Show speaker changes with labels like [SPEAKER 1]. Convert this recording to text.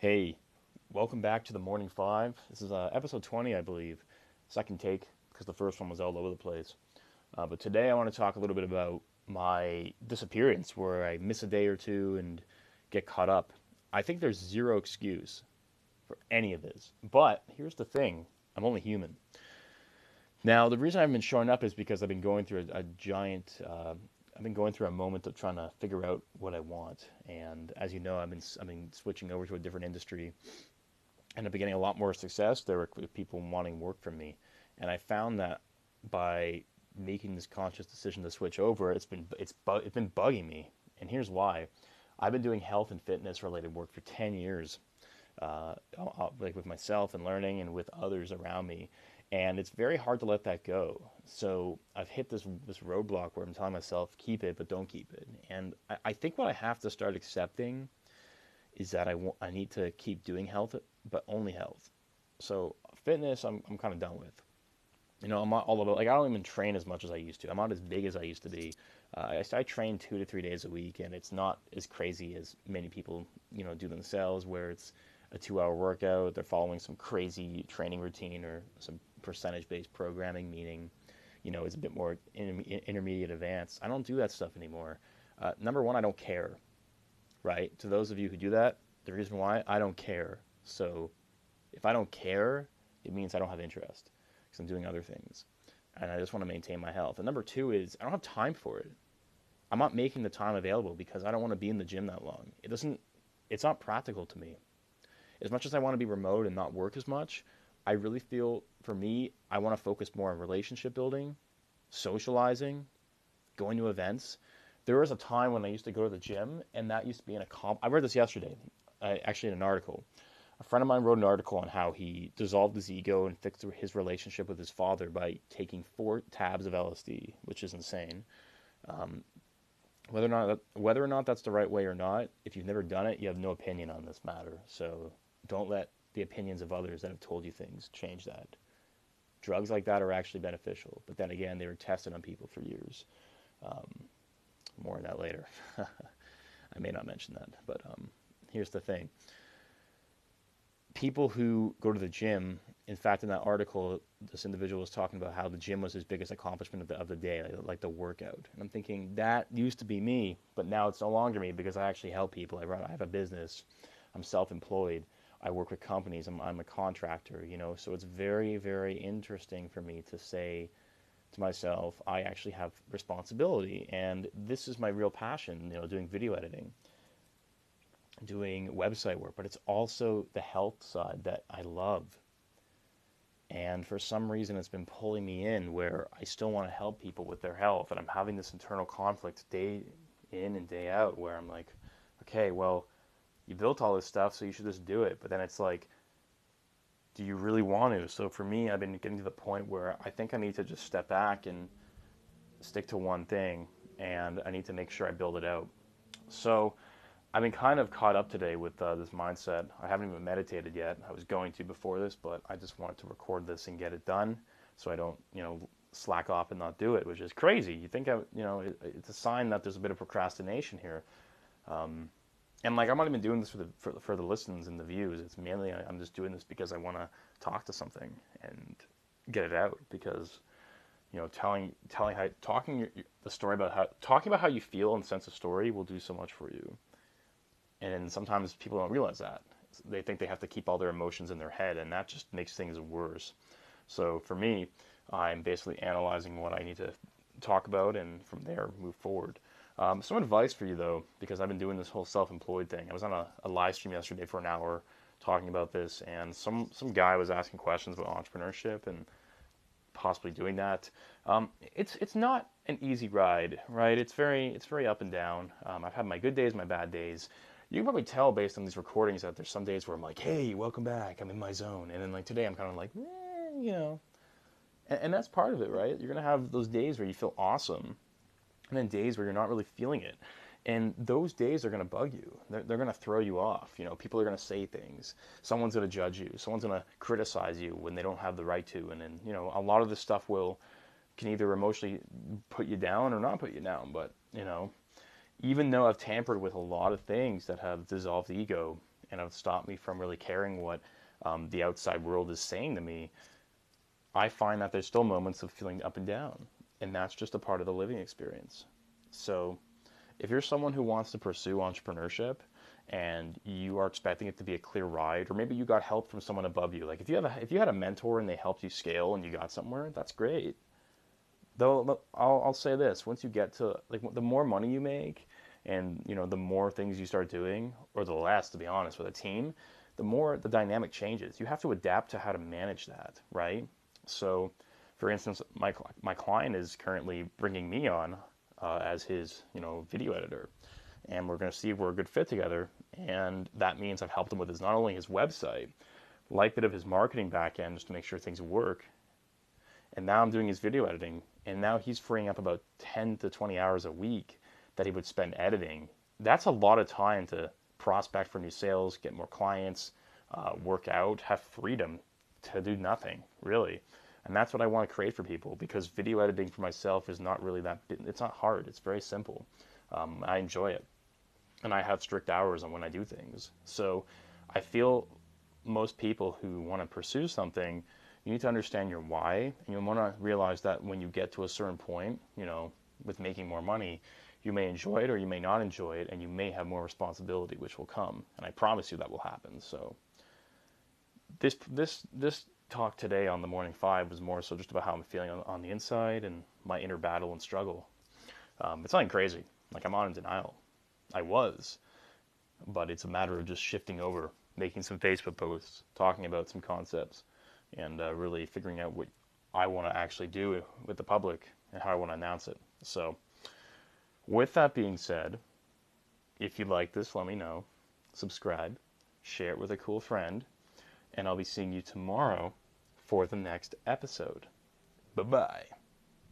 [SPEAKER 1] Hey, welcome back to the Morning Five. This is uh, episode 20, I believe. Second take, because the first one was all over the place. Uh, but today I want to talk a little bit about my disappearance, where I miss a day or two and get caught up. I think there's zero excuse for any of this. But here's the thing I'm only human. Now, the reason I've been showing up is because I've been going through a, a giant uh, I've been going through a moment of trying to figure out what I want, and as you know, I've been I've been switching over to a different industry, and I've been getting a lot more success there were people wanting work from me, and I found that by making this conscious decision to switch over, it's been it's bu- it's been bugging me, and here's why. I've been doing health and fitness related work for 10 years, uh, like with myself and learning and with others around me and it's very hard to let that go. So I've hit this this roadblock where I'm telling myself, keep it, but don't keep it. And I, I think what I have to start accepting is that I, want, I need to keep doing health, but only health. So fitness, I'm, I'm kind of done with. You know, I'm not all about, like, I don't even train as much as I used to. I'm not as big as I used to be. Uh, I, I train two to three days a week, and it's not as crazy as many people, you know, do themselves, where it's a two hour workout, they're following some crazy training routine or some percentage based programming, meaning, you know, it's a bit more intermediate advanced. I don't do that stuff anymore. Uh, number one, I don't care, right? To those of you who do that, the reason why I don't care. So if I don't care, it means I don't have interest because I'm doing other things. And I just want to maintain my health. And number two is I don't have time for it. I'm not making the time available because I don't want to be in the gym that long. It doesn't, it's not practical to me. As much as I want to be remote and not work as much, I really feel for me, I want to focus more on relationship building, socializing, going to events. There was a time when I used to go to the gym, and that used to be an accomp. I read this yesterday, uh, actually in an article. A friend of mine wrote an article on how he dissolved his ego and fixed his relationship with his father by taking four tabs of LSD, which is insane. Um, whether or not that, whether or not that's the right way or not, if you've never done it, you have no opinion on this matter. So don't let the opinions of others that have told you things change that. Drugs like that are actually beneficial, but then again, they were tested on people for years. Um, more on that later. I may not mention that, but um, here's the thing. People who go to the gym, in fact, in that article, this individual was talking about how the gym was his biggest accomplishment of the, of the day, like, like the workout. And I'm thinking, that used to be me, but now it's no longer me because I actually help people. I, run, I have a business, I'm self employed I work with companies. I'm, I'm a contractor, you know, so it's very, very interesting for me to say to myself, I actually have responsibility, and this is my real passion, you know, doing video editing, doing website work, but it's also the health side that I love. And for some reason, it's been pulling me in where I still want to help people with their health, and I'm having this internal conflict day in and day out where I'm like, okay, well, you built all this stuff, so you should just do it. But then it's like, do you really want to? So for me, I've been getting to the point where I think I need to just step back and stick to one thing, and I need to make sure I build it out. So I've been kind of caught up today with uh, this mindset. I haven't even meditated yet. I was going to before this, but I just wanted to record this and get it done, so I don't, you know, slack off and not do it, which is crazy. You think I, you know, it, it's a sign that there's a bit of procrastination here. Um, and like I'm not even doing this for the for, for the listens and the views. It's mainly I'm just doing this because I want to talk to something and get it out because you know telling telling how talking your, the story about how talking about how you feel and sense of story will do so much for you. And sometimes people don't realize that. They think they have to keep all their emotions in their head and that just makes things worse. So for me, I'm basically analyzing what I need to talk about and from there move forward. Um, some advice for you though, because I've been doing this whole self-employed thing. I was on a, a, live stream yesterday for an hour talking about this, and some some guy was asking questions about entrepreneurship and possibly doing that. Um, it's it's not an easy ride, right? It's very it's very up and down. Um, I've had my good days, my bad days. You can probably tell based on these recordings that there's some days where I'm like, hey, welcome back, I'm in my zone, and then like today I'm kind of like, eh, you know, and, and that's part of it, right? You're gonna have those days where you feel awesome and then days where you're not really feeling it. And those days are going to bug you. They're, they're going to throw you off. You know, people are going to say things. Someone's going to judge you. Someone's going to criticize you when they don't have the right to. And then, you know, a lot of this stuff will can either emotionally put you down or not put you down. But, you know, even though I've tampered with a lot of things that have dissolved the ego and have stopped me from really caring what um, the outside world is saying to me, I find that there's still moments of feeling up and down, and that's just a part of the living experience. So, if you're someone who wants to pursue entrepreneurship and you are expecting it to be a clear ride, or maybe you got help from someone above you, like if you have a, if you had a mentor and they helped you scale and you got somewhere, that's great. Though I'll, I'll say this: once you get to like the more money you make, and you know the more things you start doing, or the less, to be honest, with a team, the more the dynamic changes. You have to adapt to how to manage that, right? So, for instance, my my client is currently bringing me on uh, as his you know video editor, and we're going to see if we're a good fit together. And that means I've helped him with his not only his website, like bit of his marketing backend just to make sure things work. And now I'm doing his video editing, and now he's freeing up about 10 to 20 hours a week that he would spend editing. That's a lot of time to prospect for new sales, get more clients, uh, work out, have freedom to do nothing, really. And that's what I want to create for people because video editing for myself is not really that, it's not hard. It's very simple. Um, I enjoy it. And I have strict hours on when I do things. So I feel most people who want to pursue something, you need to understand your why. And you want to realize that when you get to a certain point, you know, with making more money, you may enjoy it or you may not enjoy it, and you may have more responsibility, which will come. And I promise you that will happen. So this this this talk today on the morning five was more so just about how I'm feeling on, on the inside and my inner battle and struggle. Um, it's nothing crazy. Like I'm on in denial. I was, but it's a matter of just shifting over, making some Facebook posts, talking about some concepts, and uh, really figuring out what I want to actually do with the public and how I want to announce it. So, with that being said, if you like this, let me know. Subscribe, share it with a cool friend, and I'll be seeing you tomorrow for the next episode. Bye bye.